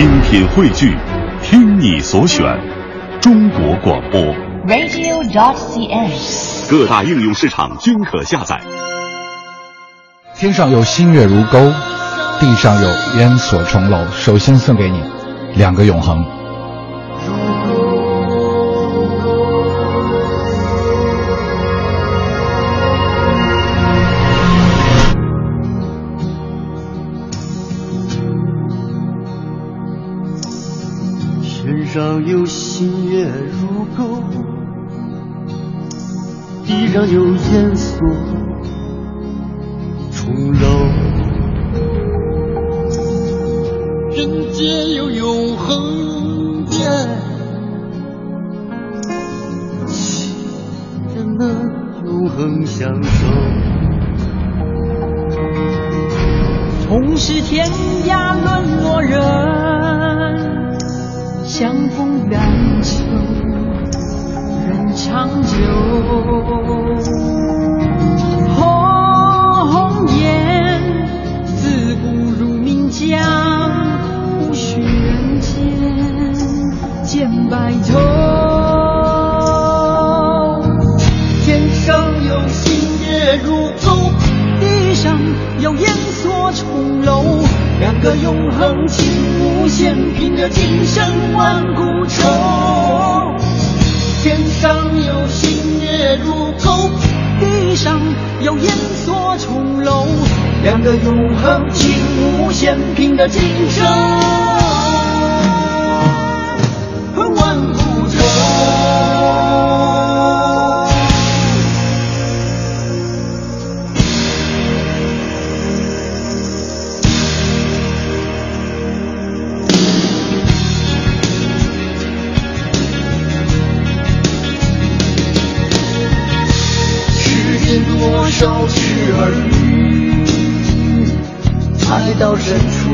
精品汇聚，听你所选，中国广播。radio.cn。各大应用市场均可下载。天上有新月如钩，地上有烟锁重楼。首先送给你两个永恒。上有星月如钩，地上有烟锁重楼，人间有永恒的爱，岂能永恒相守？同是天涯沦落人，相逢个永恒情无限，拼着今生万古愁。天上有星月如钩，地上有烟锁重楼，两个永恒情无限，拼着今生间多少痴儿女，爱到深处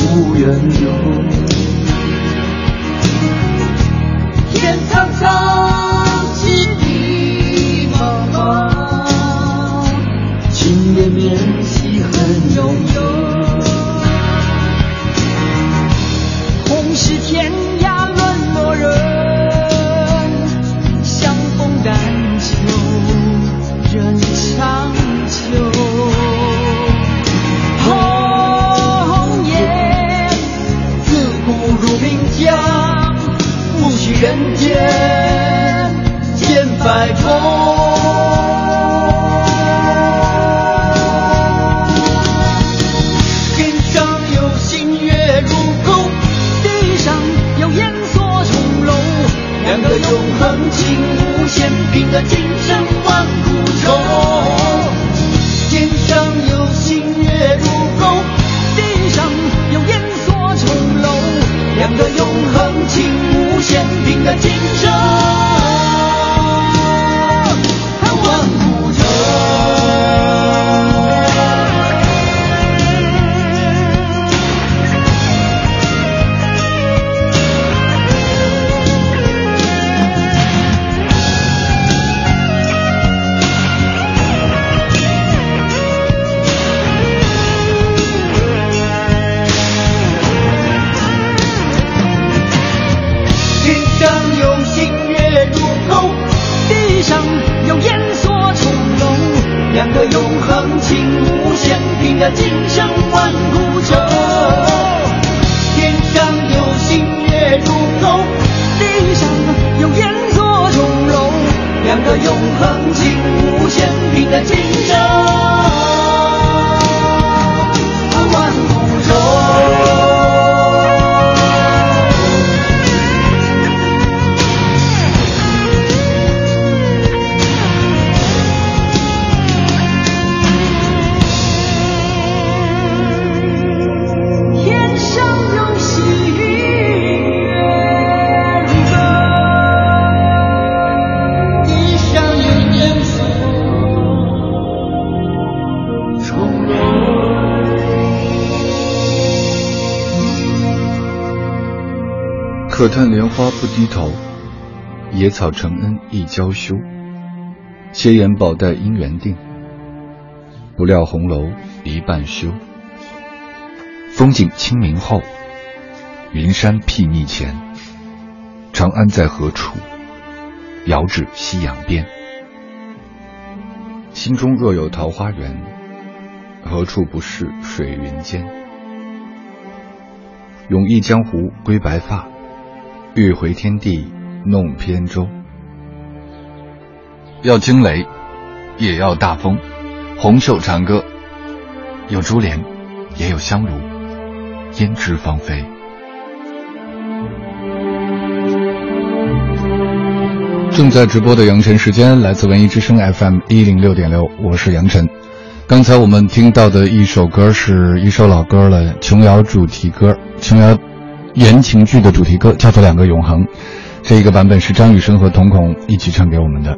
无怨尤。天苍苍，心地茫茫，情绵绵，天见白头。天上有新月如钩，地上有烟锁重楼，两个永恒情无限，凭得今生情无限，凭着今生万古愁。天上有星月如钩，地上有烟锁重楼，两个永恒可叹莲花不低头，野草承恩亦娇羞。斜眼宝黛姻缘定，不料红楼一半休。风景清明后，云山睥睨前。长安在何处？遥指夕阳边。心中若有桃花源，何处不是水云间？永忆江湖归白发，欲回天地弄扁舟。要惊雷，也要大风。红袖长歌，有珠帘，也有香炉，胭脂芳菲。正在直播的杨晨时间，来自文艺之声 FM 一零六点六，我是杨晨。刚才我们听到的一首歌是一首老歌了，琼瑶主题歌，琼瑶言情剧的主题歌，叫做《两个永恒》。这一个版本是张雨生和瞳孔一起唱给我们的。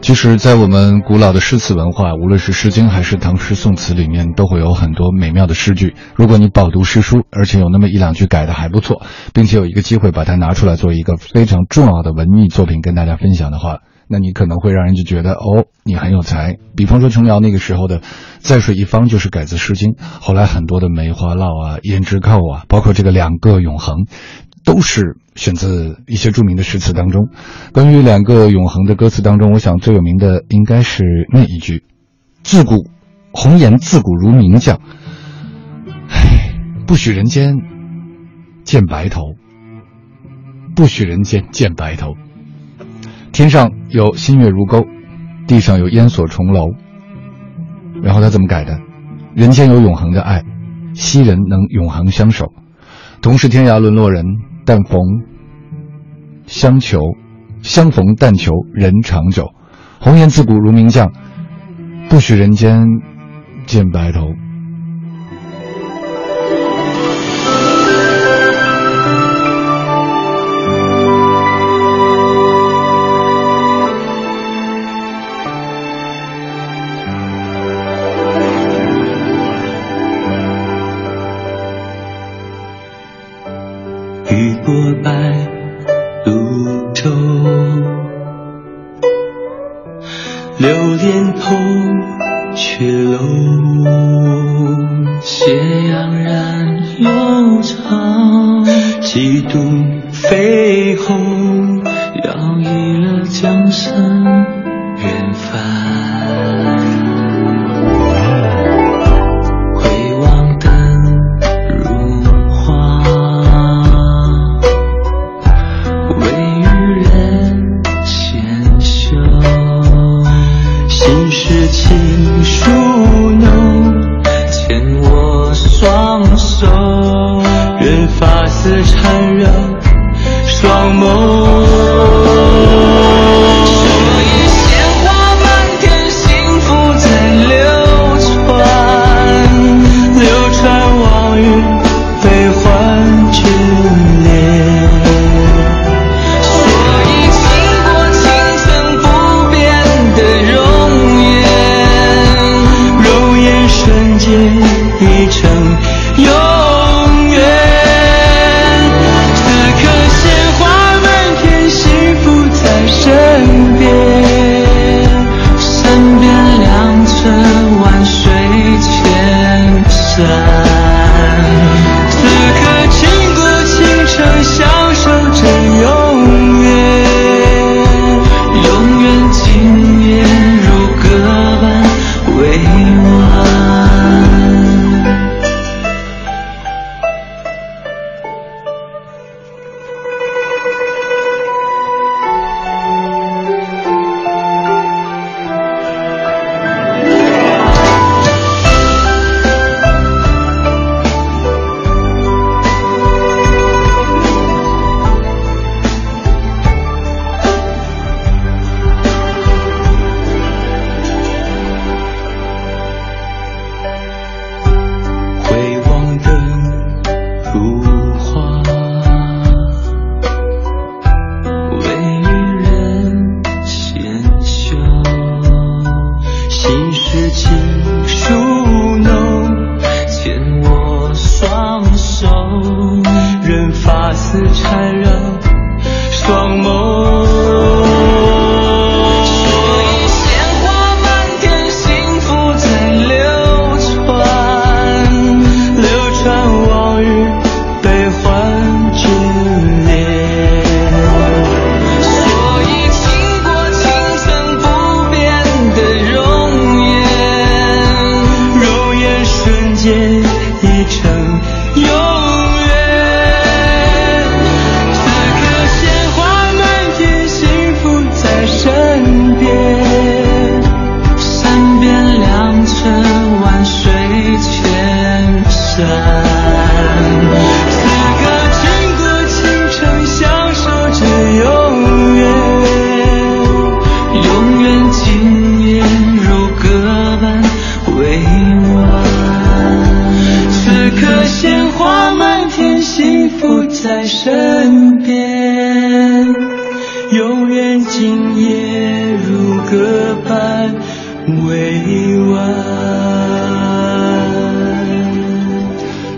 其实，在我们古老的诗词文化，无论是《诗经》还是唐诗宋词里面，都会有很多美妙的诗句。如果你饱读诗书，而且有那么一两句改的还不错，并且有一个机会把它拿出来做一个非常重要的文艺作品跟大家分享的话，那你可能会让人就觉得哦，你很有才。比方说琼瑶那个时候的《在水一方》就是改自《诗经》，后来很多的《梅花烙》啊、《胭脂扣》啊，包括这个《两个永恒》。都是选自一些著名的诗词当中。关于两个永恒的歌词当中，我想最有名的应该是那一句：“自古红颜自古如名将，唉，不许人间见白头，不许人间见白头。天上有新月如钩，地上有烟锁重楼。”然后他怎么改的？“人间有永恒的爱，昔人能永恒相守，同是天涯沦落人。”但逢相求，相逢但求人长久。红颜自古如名将，不许人间见白头。楼，斜阳染幽长，几度飞鸿，摇曳了江山远帆。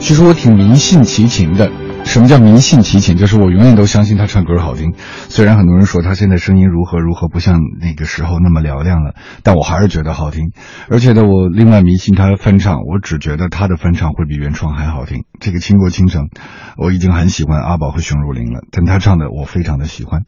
其实我挺迷信齐秦的。什么叫迷信齐秦？就是我永远都相信他唱歌好听，虽然很多人说他现在声音如何如何不像那个时候那么嘹亮了，但我还是觉得好听。而且呢，我另外迷信他翻唱，我只觉得他的翻唱会比原创还好听。这个倾国倾城，我已经很喜欢阿宝和熊汝霖了，但他唱的我非常的喜欢。